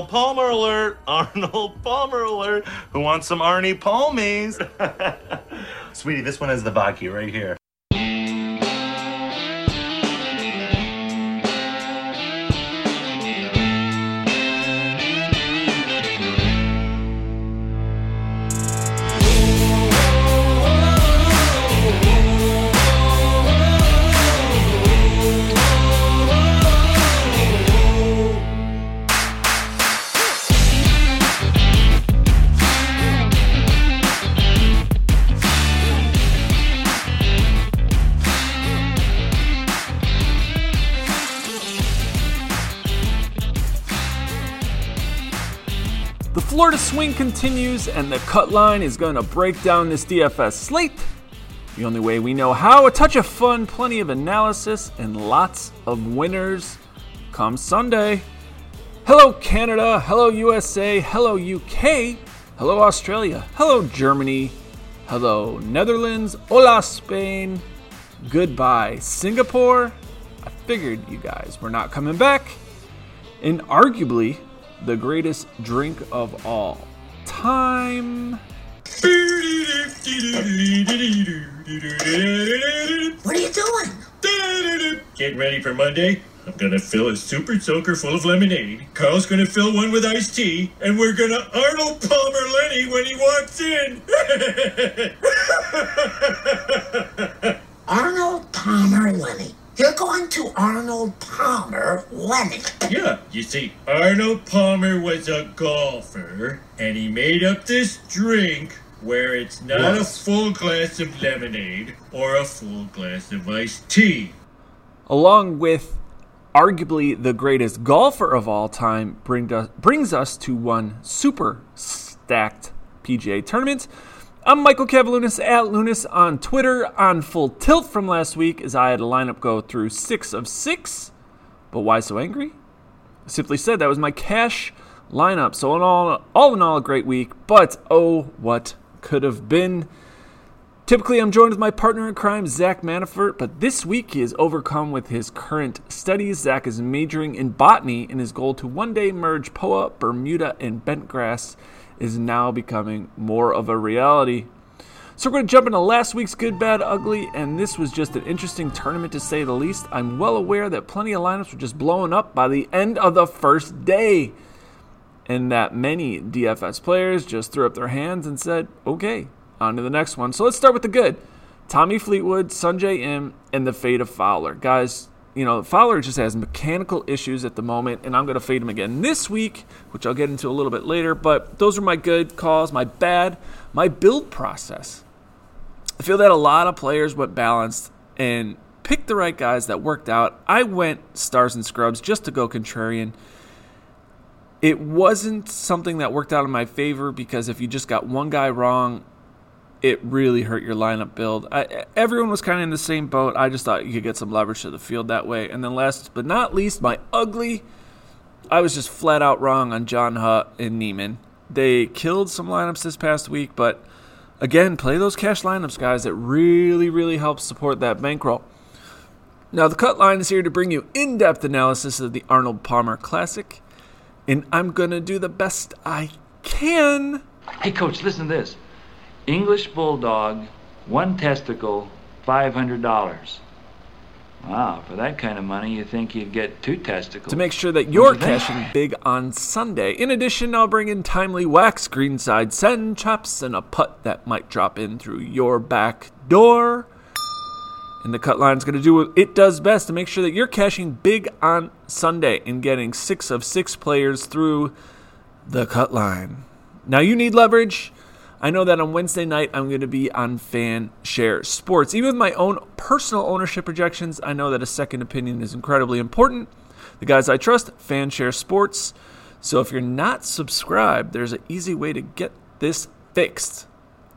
Arnold Palmer alert! Arnold Palmer alert! Who wants some Arnie Palmies? Sweetie, this one has the vodka right here. Swing continues, and the cut line is going to break down this DFS slate. The only way we know how, a touch of fun, plenty of analysis, and lots of winners come Sunday. Hello, Canada. Hello, USA. Hello, UK. Hello, Australia. Hello, Germany. Hello, Netherlands. Hola, Spain. Goodbye, Singapore. I figured you guys were not coming back. And arguably, the greatest drink of all time. What are you doing? Getting ready for Monday? I'm gonna fill a super soaker full of lemonade. Carl's gonna fill one with iced tea, and we're gonna Arnold Palmer Lenny when he walks in. Arnold Palmer Lenny. You're going to Arnold Palmer Lenny. yeah, you see, Arnold Palmer was a golfer, and he made up this drink where it's not a full glass of lemonade or a full glass of iced tea. along with arguably the greatest golfer of all time, bring us, brings us to one super stacked PGA tournament. I'm Michael Kavaliunas at Lunas on Twitter on full tilt from last week as I had a lineup go through six of six. But why so angry? Simply said, that was my cash lineup. So in all, all in all, a great week. But oh, what could have been. Typically, I'm joined with my partner in crime, Zach Manafort, but this week he is overcome with his current studies. Zach is majoring in botany, and his goal to one day merge Poa, Bermuda, and bentgrass is now becoming more of a reality. So we're going to jump into last week's Good, Bad, Ugly, and this was just an interesting tournament to say the least. I'm well aware that plenty of lineups were just blowing up by the end of the first day, and that many DFS players just threw up their hands and said, okay, on to the next one. So let's start with the good. Tommy Fleetwood, Sungjae Im, and the fate of Fowler. Guys, you know, Fowler just has mechanical issues at the moment, and I'm going to fade him again this week, which I'll get into a little bit later. But those are my good calls, my bad, my build process. I feel that a lot of players went balanced and picked the right guys that worked out. I went stars and scrubs just to go contrarian. It wasn't something that worked out in my favor because if you just got one guy wrong, it really hurt your lineup build. I, everyone was kind of in the same boat. I just thought you could get some leverage to the field that way. And then last but not least, my ugly, I was just flat out wrong on John Hutt and Niemann. They killed some lineups this past week, but again, play those cash lineups, guys. It really, really helps support that bankroll. Now, the cut line is here to bring you in depth analysis of the Arnold Palmer Classic, and I'm going to do the best I can. Hey, coach, listen to this. English Bulldog, one testicle, $500. Wow, for that kind of money, you think you'd get two testicles. to make sure that you're What'd you think? cashing big on Sunday. In addition, I'll bring in timely wax, greenside send chops, and a putt that might drop in through your back door. And the cut line's going to do what it does best to make sure that you're cashing big on Sunday and getting six of six players through the cut line. Now, you need leverage. I know that on Wednesday night, I'm going to be on Fan Share Sports. Even with my own personal ownership projections, I know that a second opinion is incredibly important. The guys I trust, Fan Share Sports. So if you're not subscribed, there's an easy way to get this fixed.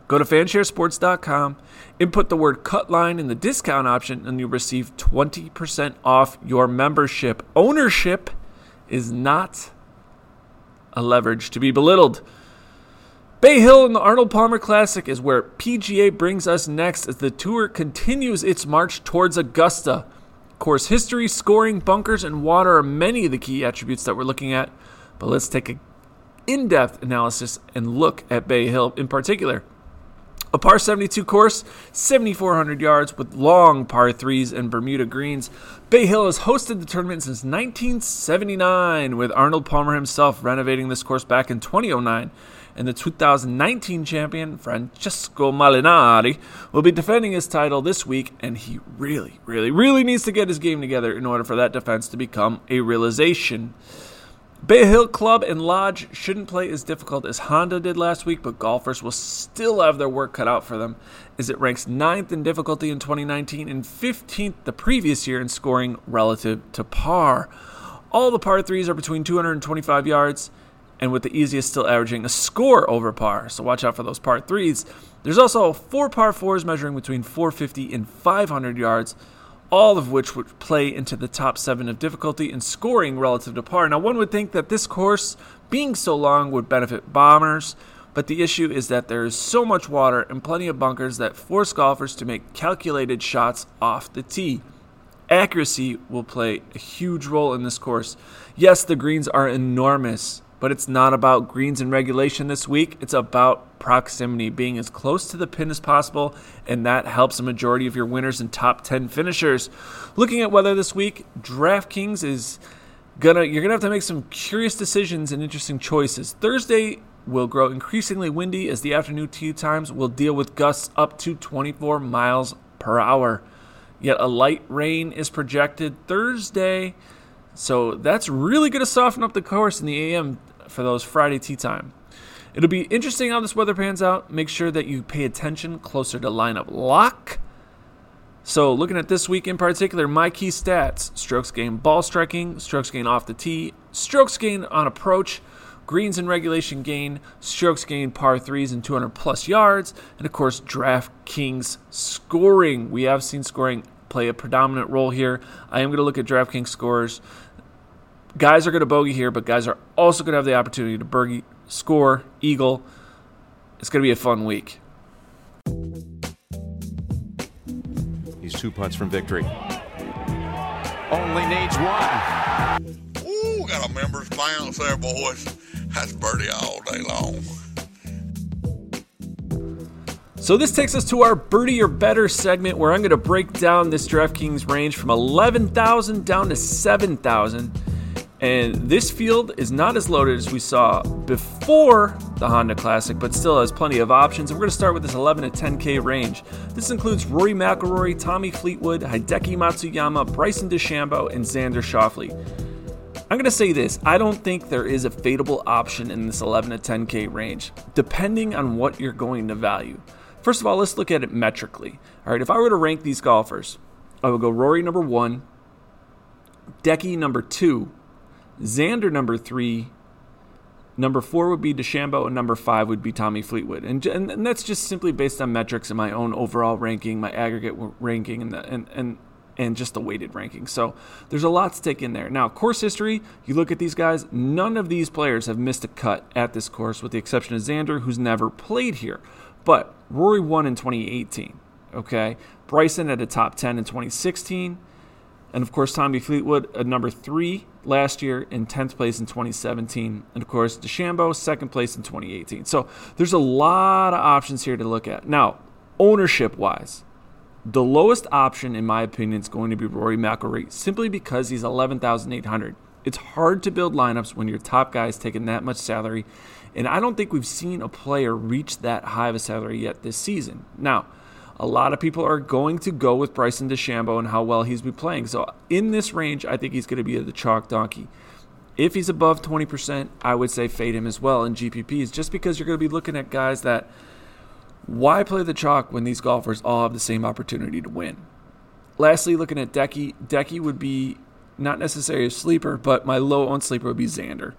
Go to fansharesports.com, input the word cutline in the discount option, and you'll receive 20% off your membership. Ownership is not a leverage to be belittled. Bay Hill and the Arnold Palmer Classic is where PGA brings us next as the tour continues its march towards Augusta. Course history, scoring, bunkers, and water are many of the key attributes that we're looking at. But let's take an in-depth analysis and look at Bay Hill in particular. A par 72 course, 7,400 yards with long par 3s and Bermuda greens. Bay Hill has hosted the tournament since 1979, with Arnold Palmer himself renovating this course back in 2009. And the 2019 champion, Francesco Molinari, will be defending his title this week, and he really, really, really needs to get his game together in order for that defense to become a realization. Bay Hill Club and Lodge shouldn't play as difficult as Honda did last week, but golfers will still have their work cut out for them, as it ranks 9th in difficulty in 2019 and 15th the previous year in scoring relative to par. All the par 3s are between 225 yards, and with the easiest still averaging a score over par, so watch out for those par 3s. There's also four par 4s measuring between 450 and 500 yards all of which would play into the top seven of difficulty and scoring relative to par. Now, one would think that this course, being so long, would benefit bombers, but the issue is that there is so much water and plenty of bunkers that force golfers to make calculated shots off the tee. Accuracy will play a huge role in this course. Yes, the greens are enormous, but it's not about greens and regulation this week. It's about proximity, being as close to the pin as possible, and that helps a majority of your winners and top 10 finishers. Looking at weather this week, DraftKings is gonna you're gonna have to make some curious decisions and interesting choices. Thursday will grow increasingly windy as the afternoon tee times will deal with gusts up to 24 miles per hour. Yet a light rain is projected Thursday. So that's really going to soften up the course in the AM for those Friday tee time. It'll be interesting how this weather pans out. Make sure that you pay attention closer to lineup lock. So, looking at this week in particular, my key stats strokes gained ball striking, strokes gained off the tee, strokes gained on approach, greens and regulation gain, strokes gained par threes and 200 plus yards, and of course, DraftKings scoring. We have seen scoring play a predominant role here. I am going to look at DraftKings scores guys are going to bogey here, but guys are also going to have the opportunity to bogey, score, eagle. It's going to be a fun week. He's two putts from victory. Only needs one. Ooh, got a members bounce there, boys. That's birdie all day long. So this takes us to our birdie or better segment where I'm going to break down this DraftKings range from 11,000 down to 7,000 and this field is not as loaded as we saw before the Honda Classic, but still has plenty of options. And we're going to start with this 11 to 10K range. This includes Rory McIlroy, Tommy Fleetwood, Hideki Matsuyama, Bryson DeChambeau, and Xander Schauffele. I'm going to say this I don't think there is a fadeable option in this 11 to 10K range, depending on what you're going to value. First of all, let's look at it metrically. All right, if I were to rank these golfers, I would go Rory number one, Decky number two, Xander number three. Number four would be DeChambeau, and number five would be Tommy Fleetwood, and, and, and that's just simply based on metrics and my own overall ranking, my aggregate ranking, and the, and and and just the weighted ranking. So there's a lot to take in there. Now, course history, you look at these guys, none of these players have missed a cut at this course, with the exception of Xander, who's never played here. But Rory won in 2018. Okay, Bryson at a top 10 in 2016. And of course, Tommy Fleetwood at number three last year in 10th place in 2017. And of course, DeChambeau, second place in 2018. So there's a lot of options here to look at. Now, ownership wise, the lowest option, in my opinion, is going to be Rory McIlroy simply because he's 11,800. It's hard to build lineups when your top guy is taking that much salary. And I don't think we've seen a player reach that high of a salary yet this season. Now, a lot of people are going to go with Bryson DeChambeau and how well he's been playing. So in this range, I think he's going to be the chalk donkey. If he's above 20%, I would say fade him as well in GPPs, just because you're going to be looking at guys that why play the chalk when these golfers all have the same opportunity to win? Lastly, looking at Decky, Decky would be not necessarily a sleeper, but my low owned sleeper would be Xander.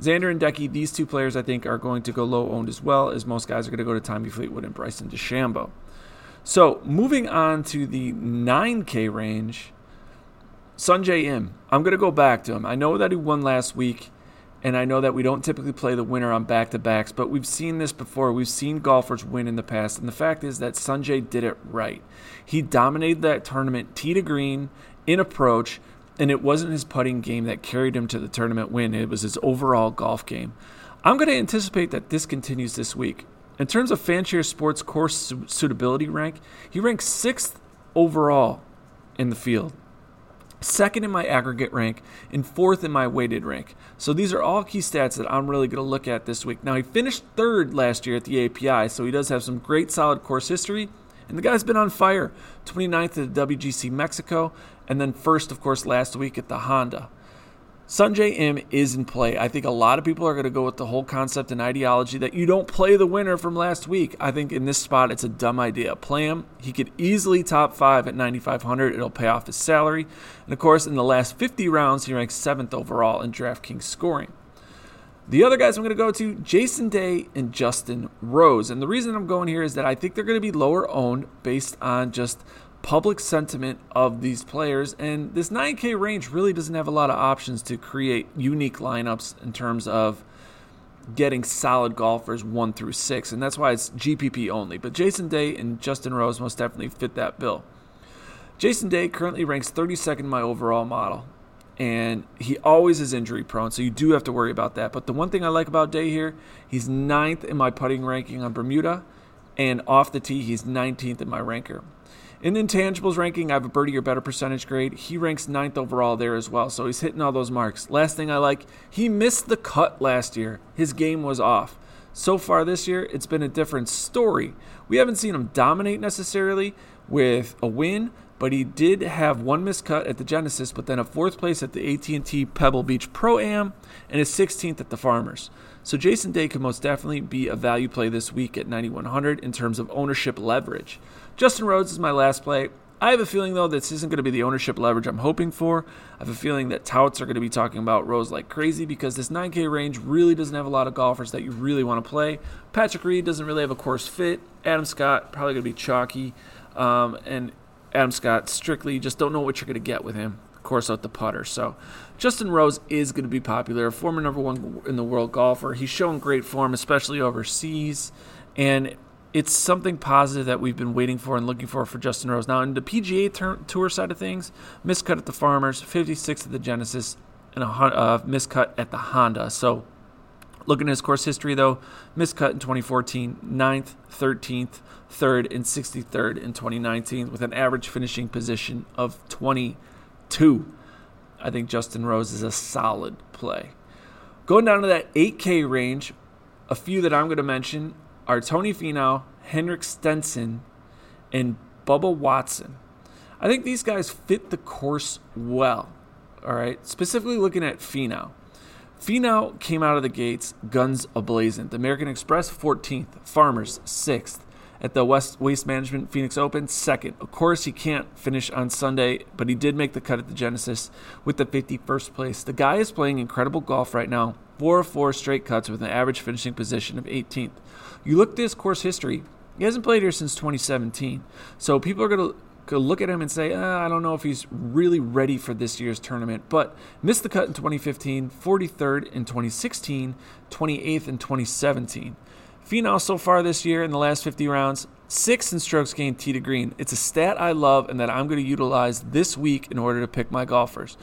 Xander and Decky, these two players I think are going to go low owned as well, as most guys are going to go to Tommy Fleetwood and Bryson DeChambeau. So moving on to the 9K range, Sungjae Im. I'm going to go back to him. I know that he won last week, and I know that we don't typically play the winner on back to backs, but we've seen this before. We've seen golfers win in the past, and the fact is that Sungjae did it right. He dominated that tournament tee to green in approach, and it wasn't his putting game that carried him to the tournament win. It was his overall golf game. I'm going to anticipate that this continues this week. In terms of Fanshare Sports course su- suitability rank, he ranks sixth overall in the field, second in my aggregate rank, and fourth in my weighted rank. So these are all key stats that I'm really going to look at this week. Now, he finished third last year at the API, so he does have some great solid course history. And the guy's been on fire. 29th at the WGC Mexico, and then first, of course, last week at the Honda. Sungjae Im is in play. I think a lot of people are going to go with the whole concept and ideology that you don't play the winner from last week. I think in this spot, it's a dumb idea. Play him. He could easily top five at 9,500. It'll pay off his salary. And of course, in the last 50 rounds, he ranks seventh overall in DraftKings scoring. The other guys I'm going to go to Jason Day and Justin Rose. And the reason I'm going here is that I think they're going to be lower owned based on just public sentiment of these players. And this 9K range really doesn't have a lot of options to create unique lineups in terms of getting solid golfers one through six. And that's why it's GPP only. But Jason Day and Justin Rose most definitely fit that bill. Jason Day currently ranks 32nd in my overall model. And he always is injury prone, so you do have to worry about that. But the one thing I like about Day here, he's ninth in my putting ranking on Bermuda, and off the tee, he's 19th in my ranker. In intangibles ranking, I have a birdie or better percentage grade. He ranks ninth overall there as well, so he's hitting all those marks. Last thing I like, he missed the cut last year. His game was off. So far this year, it's been a different story. We haven't seen him dominate necessarily with a win, but he did have one missed cut at the Genesis, but then a fourth place at the AT&T Pebble Beach Pro Am and a 16th at the Farmers. So Jason Day could most definitely be a value play this week at 9100 in terms of ownership leverage. Justin Rose is my last play. I have a feeling, though, this isn't going to be the ownership leverage I'm hoping for. I have a feeling that touts are going to be talking about Rose like crazy because this 9K range really doesn't have a lot of golfers that you really want to play. Patrick Reed doesn't really have a course fit. Adam Scott, probably going to be chalky. Um, and Adam Scott, strictly just don't know what you're going to get with him. Of course, out the putter. So Justin Rose is going to be popular. Former number one in the world golfer. He's shown great form, especially overseas. And it's something positive that we've been waiting for and looking for for Justin Rose. Now, in the PGA ter- Tour side of things, miscut at the Farmers, 56 at the Genesis, and a uh, miscut at the Honda. So, looking at his course history, though, miscut in 2014, 9th, 13th, 3rd, and 63rd in 2019, with an average finishing position of 22. I think Justin Rose is a solid play. Going down to that 8K range, a few that I'm going to mention are Tony Finau, Henrik Stenson, and Bubba Watson. I think these guys fit the course well. All right, specifically looking at Finau. Finau came out of the gates guns ablazing. The American Express 14th, Farmers 6th, at the West Waste Management Phoenix Open second. Of course, he can't finish on Sunday, but he did make the cut at the Genesis with the 51st place. The guy is playing incredible golf right now. Four of four straight cuts with an average finishing position of 18th. You look at his course history, he hasn't played here since 2017. So people are going to look at him and say, uh, I don't know if he's really ready for this year's tournament. But missed the cut in 2015, 43rd in 2016, 28th in 2017. Finau so far this year in the last 50 rounds, six in strokes gained tee to green. It's a stat I love and that I'm going to utilize this week in order to pick my golfers.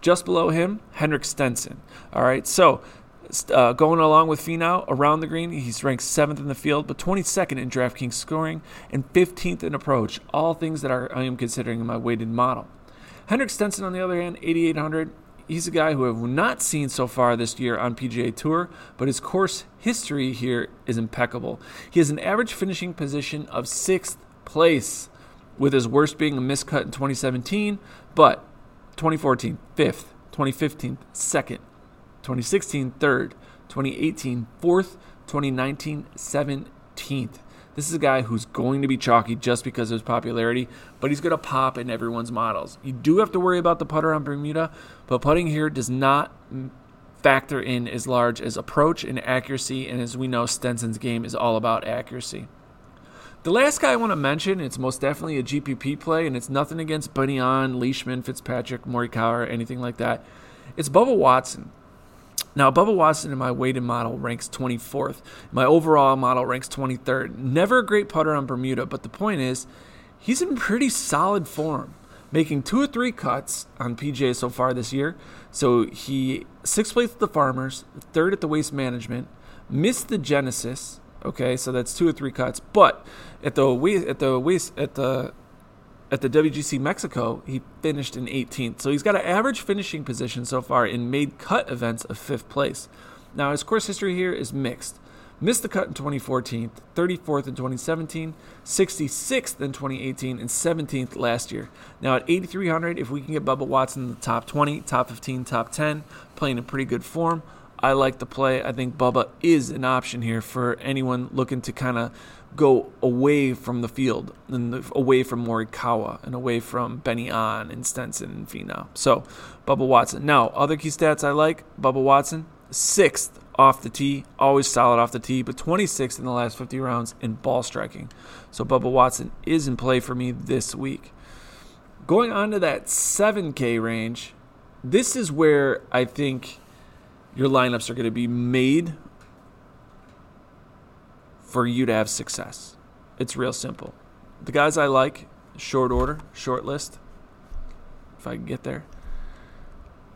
Just below him, Henrik Stenson. All right, so uh, going along with Finau around the green, he's ranked seventh in the field, but 22nd in DraftKings scoring and 15th in approach. All things that are, I am considering in my weighted model. Henrik Stenson, on the other hand, 8,800. He's a guy who I've not seen so far this year on PGA Tour, but his course history here is impeccable. He has an average finishing position of sixth place, with his worst being a miscut in 2017, but 2014, fifth, 2015, second, 2016, third, 2018, fourth, 2019, 17th. This is a guy who's going to be chalky just because of his popularity, but he's going to pop in everyone's models. You do have to worry about the putter on Bermuda, but putting here does not factor in as large as approach and accuracy, and as we know, Stenson's game is all about accuracy. The last guy I want to mention, it's most definitely a GPP play, and it's nothing against Bunny on, Leishman, Fitzpatrick, Morikawa, anything like that. It's Bubba Watson. Now, Bubba Watson in my weighted model ranks 24th. My overall model ranks 23rd. Never a great putter on Bermuda, but the point is, he's in pretty solid form. Making two or three cuts on PGA so far this year. So he sixth place at the Farmers, third at the Waste Management, missed the Genesis. Okay, so that's two or three cuts. But at the waste at the waste at the at the WGC Mexico, he finished in 18th. So he's got an average finishing position so far in made cut events of fifth place. Now his course history here is mixed. Missed the cut in 2014, 34th in 2017, 66th in 2018, and 17th last year. Now at 8,300, if we can get Bubba Watson in the top 20, top 15, top 10, playing in pretty good form, I like the play. I think Bubba is an option here for anyone looking to kind of go away from the field and away from Morikawa and away from Benny On and Stenson and Finau. So Bubba Watson. Now, other key stats I like Bubba Watson, sixth off the tee, always solid off the tee, but 26th in the last 50 rounds in ball striking. So Bubba Watson is in play for me this week. Going on to that 7K range, this is where I think your lineups are going to be made for you to have success. It's real simple. The guys I like, short order, short list, if I can get there.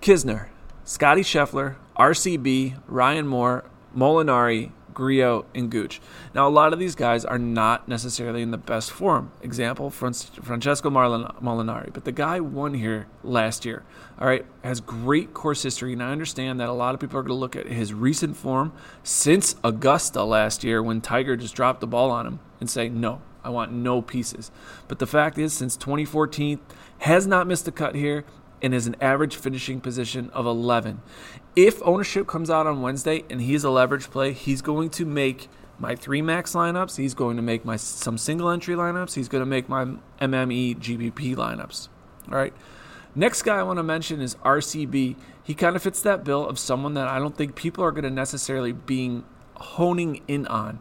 Kisner, Scotty Scheffler, RCB, Ryan Moore, Molinari, Grillo, and Gooch. Now, a lot of these guys are not necessarily in the best form. Example, Francesco Molinari. But the guy won here last year, all right, has great course history. And I understand that a lot of people are going to look at his recent form since Augusta last year when Tiger just dropped the ball on him and say, no, I want no pieces. But the fact is, since 2014, has not missed a cut here and is an average finishing position of 11. If ownership comes out on Wednesday and he's a leverage play, he's going to make my three max lineups. He's going to make my some single entry lineups. He's going to make my MME GPP lineups. All right. Next guy I want to mention is RCB. He kind of fits that bill of someone that I don't think people are going to necessarily being honing in on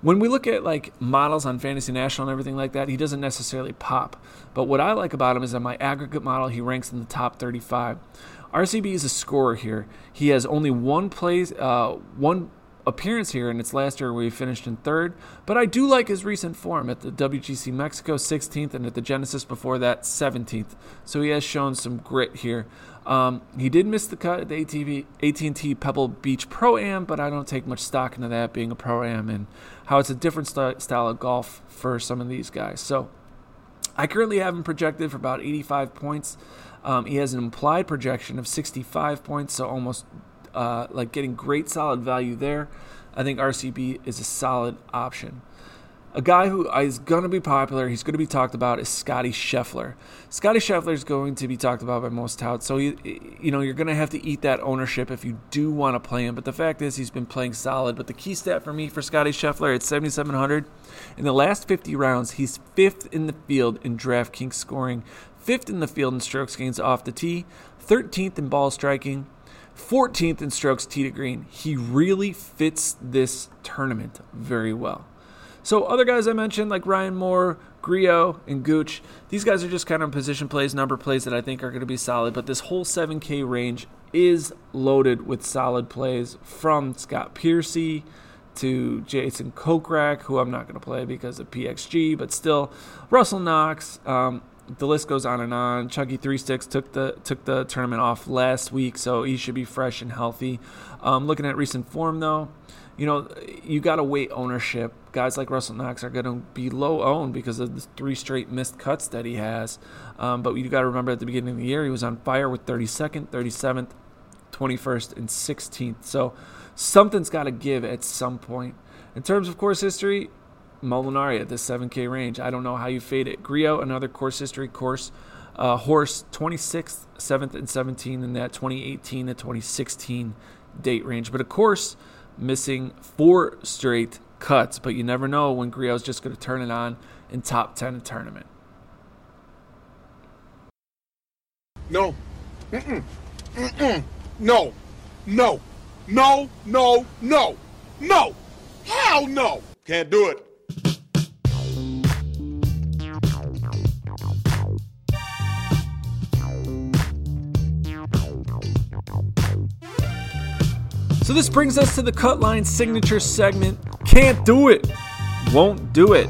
when we look at like models on Fantasy National and everything like that, he doesn't necessarily pop. But what I like about him is that my aggregate model, he ranks in the top 35. RCB is a scorer here. He has only one place, uh, one appearance here, and it's last year where he finished in third. But I do like his recent form at the WGC Mexico 16th and at the Genesis before that 17th. So he has shown some grit here. Um, he did miss the cut at the ATV, AT&T Pebble Beach Pro Am, but I don't take much stock into that being a Pro Am and how it's a different st- style of golf for some of these guys. So I currently have him projected for about 85 points. Um, he has an implied projection of 65 points, so almost uh, like getting great solid value there. I think RCB is a solid option. A guy who is going to be popular, he's going to be talked about, is Scotty Scheffler. Scotty Scheffler is going to be talked about by most touts, so you, you know you're going to have to eat that ownership if you do want to play him. But the fact is, he's been playing solid. But the key stat for me for Scotty Scheffler at 7,700 in the last 50 rounds, he's fifth in the field in DraftKings scoring, fifth in the field in strokes gains off the tee, 13th in ball striking, 14th in strokes tee to green. He really fits this tournament very well. So other guys I mentioned like Ryan Moore, Grillo, and Gooch, these guys are just kind of position plays, number plays that I think are going to be solid. But this whole 7K range is loaded with solid plays from Scott Piercy to Jason Kokrak, who I'm not going to play because of PXG, but still Russell Knox. Um, the list goes on and on. Chucky Three Sticks took the took the tournament off last week, so he should be fresh and healthy. Um, looking at recent form, though, you know, you got to weight ownership. Guys like Russell Knox are going to be low owned because of the three straight missed cuts that he has. Um, but you got to remember at the beginning of the year, he was on fire with 32nd, 37th, 21st, and 16th. So something's got to give at some point. In terms of course history, Molinari at the 7K range. I don't know how you fade it. Grillo, another course history course. Uh, horse 26th, 7th, and 17 in that 2018 to 2016 date range. But of course, missing four straight cuts, but you never know when Grillo's just going to turn it on in top 10 a tournament. No. Mm-mm. Mm-mm. No. No. No, no, no. No. Hell no. Can't do it. So this brings us to the Cutline signature segment. Can't do it. Won't do it.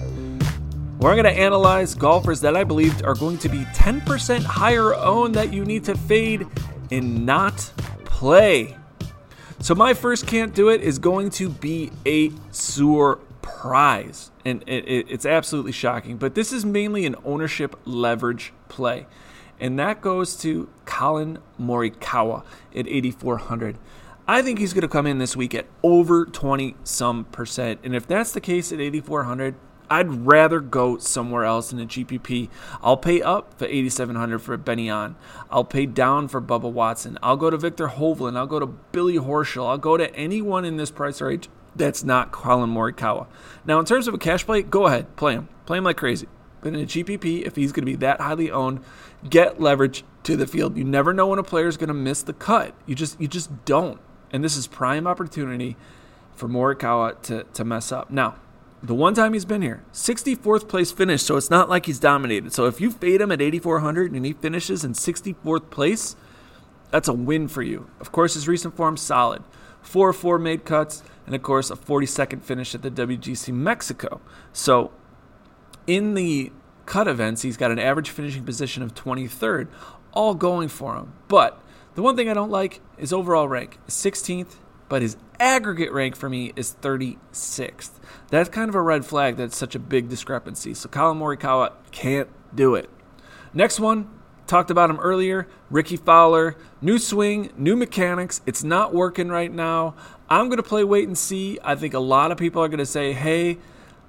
where I'm going to analyze golfers that I believed are going to be 10% higher owned that you need to fade and not play. So my first can't do it is going to be a surprise. And it, it, it's absolutely shocking. But this is mainly an ownership leverage play. And that goes to Collin Morikawa at 8,400. I think he's going to come in this week at over 20 some percent. And if that's the case at 8,400, I'd rather go somewhere else in a GPP. I'll pay up for 8,700 for Benny On. I'll pay down for Bubba Watson. I'll go to Viktor Hovland. I'll go to Billy Horschel. I'll go to anyone in this price range that's not Collin Morikawa. Now, in terms of a cash play, go ahead, play him. Play him like crazy. But in a GPP, if he's going to be that highly owned, get leverage to the field. You never know when a player is going to miss the cut. You just you just don't. And this is prime opportunity for Morikawa to, to mess up. Now, the one time he's been here, 64th place finish, so it's not like he's dominated. So if you fade him at 8,400 and he finishes in 64th place, that's a win for you. Of course, his recent form solid. 4 4 made cuts, and of course, a 42nd finish at the WGC Mexico. So in the cut events, he's got an average finishing position of 23rd, all going for him. But the one thing I don't like is overall rank 16th, but his aggregate rank for me is 36th. That's kind of a red flag that's such a big discrepancy. So Collin Morikawa can't do it. Next one, talked about him earlier, Rickie Fowler. New swing, new mechanics. It's not working right now. I'm going to play wait and see. I think a lot of people are going to say, hey,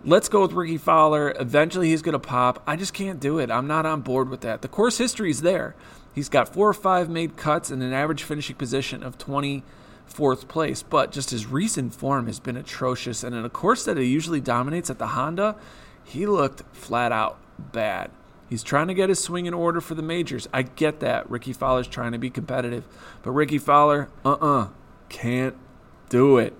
let's go with Rickie Fowler. Eventually he's going to pop. I just can't do it. I'm not on board with that. The course history is there. He's got four or five made cuts and an average finishing position of 24th place, but just his recent form has been atrocious. And in a course that he usually dominates at the Honda, he looked flat out bad. He's trying to get his swing in order for the majors. I get that. Rickie Fowler's trying to be competitive. But Rickie Fowler, uh uh-uh, uh, can't do it.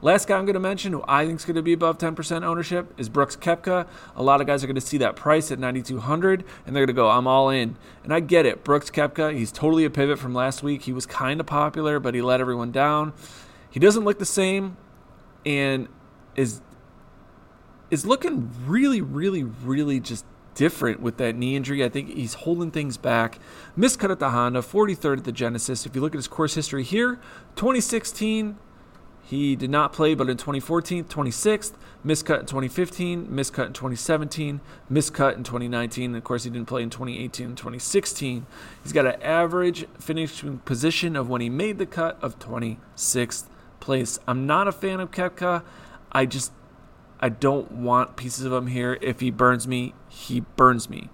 Last guy I'm going to mention who I think is going to be above 10% ownership is Brooks Koepka. A lot of guys are going to see that price at 9200 and they're going to go, I'm all in. And I get it. Brooks Koepka, he's totally a pivot from last week. He was kind of popular, but he let everyone down. He doesn't look the same and is is looking really really really just different with that knee injury. I think he's holding things back. Miscut at the Honda, 43rd at the Genesis. If you look at his course history here, 2016, he did not play, but in 2014, 26th, miscut in 2015, miscut in 2017, miscut in 2019. And of course, he didn't play in 2018 and 2016. He's got an average finishing position of when he made the cut of 26th place. I'm not a fan of Koepka. I just I don't want pieces of him here. If he burns me, he burns me.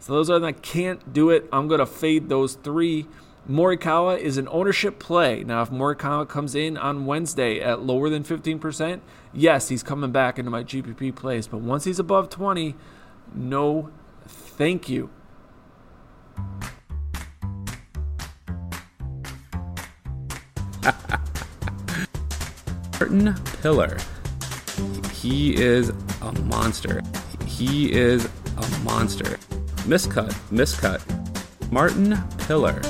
So those are the can't do it. I'm gonna fade those three. Morikawa is an ownership play. Now, if Morikawa comes in on Wednesday at lower than 15%, yes, he's coming back into my GPP plays. But once he's above 20, no thank you. Martin Piller. He is a monster. He is a monster. Miscut, miscut. Martin Piller.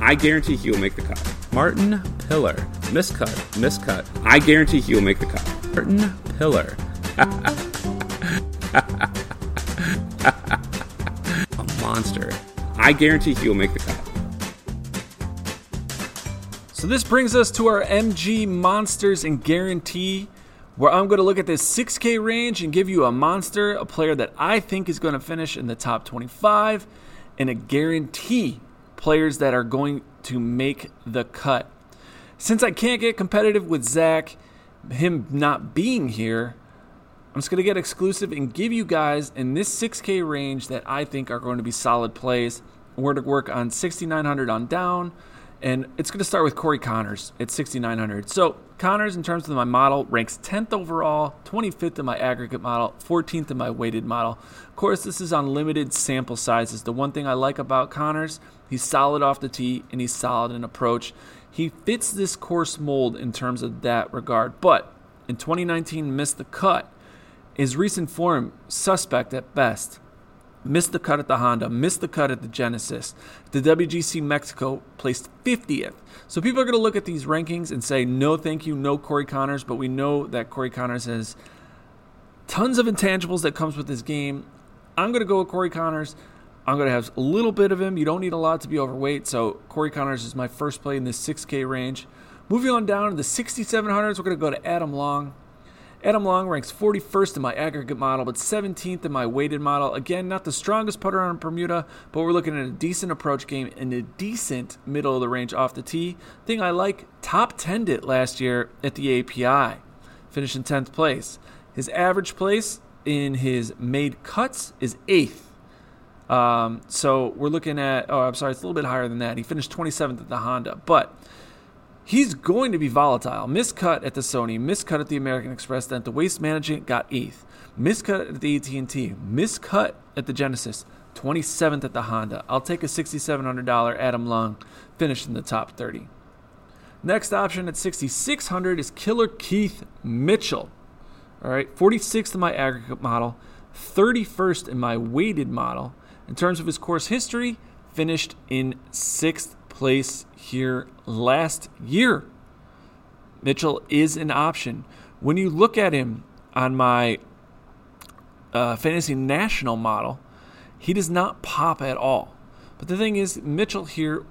I guarantee he will make the cut. Martin Piller. Miscut. Miscut. I guarantee he will make the cut. Martin Piller. A monster. I guarantee he will make the cut. So this brings us to our MG Monsters and Guarantee, where I'm going to look at this 6K range and give you a monster, a player that I think is going to finish in the top 25, and a guarantee players that are going to make the cut. Since I can't get competitive with Zach, him not being here, I'm just going to get exclusive and give you guys in this 6K range that I think are going to be solid plays. We're to work on 6,900 on down, and it's going to start with Corey Conners at 6,900. So, Conners, in terms of my model, ranks 10th overall, 25th in my aggregate model, 14th in my weighted model. Of course, this is on limited sample sizes. The one thing I like about Conners, He's solid off the tee and he's solid in approach. He fits this course mold in terms of that regard. But in 2019, missed the cut. His recent form, suspect at best. Missed the cut at the Honda, missed the cut at the Genesis. The WGC Mexico placed 50th. So people are going to look at these rankings and say, no, thank you, no Corey Conners. But we know that Corey Conners has Tons of intangibles that comes with this game. I'm going to go with Corey Conners. I'm going to have a little bit of him. You don't need a lot to be overweight. So Corey Conners is my first play in this 6K range. Moving on down to the 6700s, we're going to go to Adam Long. Adam Long ranks 41st in my aggregate model, but 17th in my weighted model. Again, not the strongest putter on Bermuda, but we're looking at a decent approach game and a decent middle of the range off the tee. Thing I like, top 10'd it last year at the API, finishing 10th place. His average place in his made cuts is 8th. Um, so we're looking at, oh, I'm sorry, it's a little bit higher than that. He finished 27th at the Honda, but he's going to be volatile. Miscut at the Sony, miscut at the American Express, then at the Waste Management got eighth. Miscut at the AT&T, miscut at the Genesis, 27th at the Honda. I'll take a $6,700 Adam Long, finished in the top 30. Next option at 6,600 is Killer Keith Mitchell. All right, 46th in my aggregate model, 31st in my weighted model. In terms of his course history, finished in sixth place here last year. Mitchell is an option. When you look at him on my uh, fantasy national model, he does not pop at all. But the thing is, Mitchell here,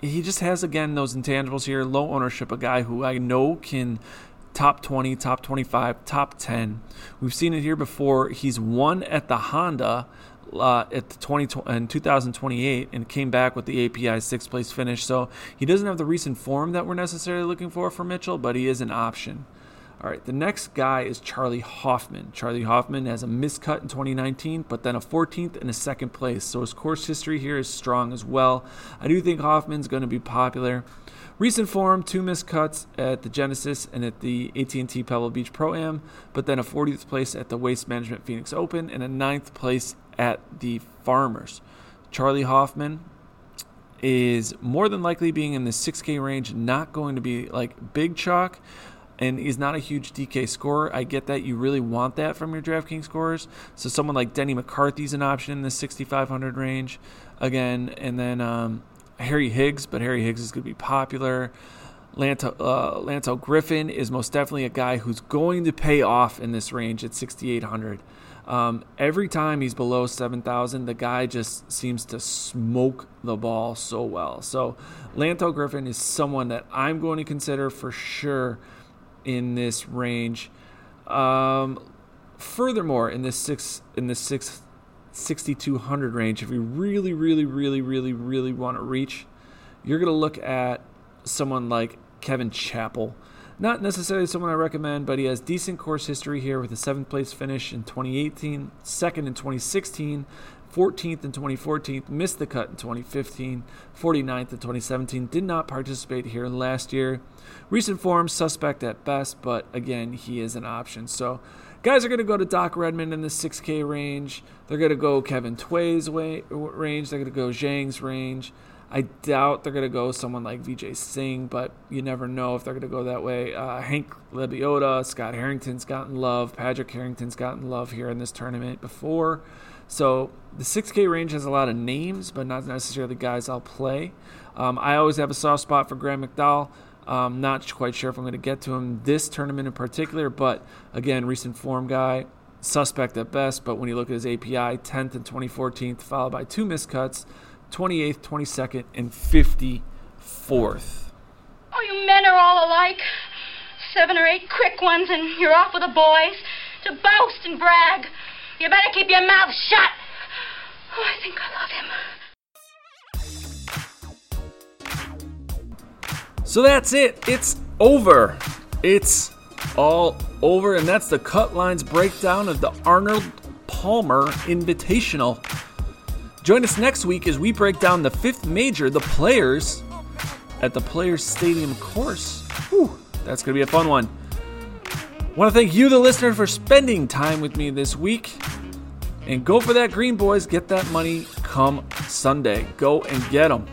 he just has again those intangibles here, low ownership, a guy who I know can top 20, top 25, top 10. We've seen it here before. He's won at the Honda uh, at the 20 in 2028 and came back with the API sixth place finish. So he doesn't have the recent form that we're necessarily looking for for Mitchell, but he is an option. All right, the next guy is Charley Hoffman. Charley Hoffman has a miscut in 2019, but then a 14th and a second place. So his course history here is strong as well. I do think Hoffman's going to be popular. Recent form, two miscuts at the Genesis and at the AT&T Pebble Beach Pro Am, but then a 40th place at the Waste Management Phoenix Open and a ninth place at the Farmers. Charley Hoffman is more than likely being in the 6K range, not going to be like big chalk, and he's not a huge DK scorer. I get that you really want that from your DraftKings scorers. So someone like Denny McCarthy's an option in the 6,500 range again, and then um, Harry Higgs, but Harry Higgs is going to be popular. Lanto, uh, Lanto Griffin is most definitely a guy who's going to pay off in this range at 6,800. Um, every time he's below 7,000, the guy just seems to smoke the ball so well. So, Lanto Griffin is someone that I'm going to consider for sure in this range. Um, furthermore, in this six in this six 6200 range, if you really, really, really, really, really want to reach, you're going to look at someone like Kevin Chappell. Not necessarily someone I recommend, but he has decent course history here with a seventh place finish in 2018, second in 2016, 14th in 2014, missed the cut in 2015, 49th in 2017, did not participate here last year. Recent form, suspect at best, but again, he is an option. So, guys are going to go to Doc Redman in the 6K range. They're going to go Kevin Tway's way, range. They're going to go Zhang's range. I doubt they're going to go someone like Vijay Singh, but you never know if they're going to go that way. Uh, Hank Lebioda, Scott Harrington's gotten love. Patrick Harrington's gotten love here in this tournament before. So the 6K range has a lot of names, but not necessarily the guys I'll play. Um, I always have a soft spot for Graham McDowell. Um, not quite sure if I'm going to get to him this tournament in particular, but again, recent form guy, suspect at best. But when you look at his API, 10th and 2014th, followed by two miscuts. 28th, 22nd, and 54th. Oh, you men are all alike. Seven or eight quick ones, and you're off with the boys to boast and brag. You better keep your mouth shut. Oh, I think I love him. So that's it. It's over. It's all over, and that's the cut lines breakdown of the Arnold Palmer Invitational. Join us next week as we break down the fifth major, the Players, at the Players Stadium course. Whew, that's going to be a fun one. Want to thank you, the listener, for spending time with me this week. And go for that green, boys. Get that money come Sunday. Go and get them.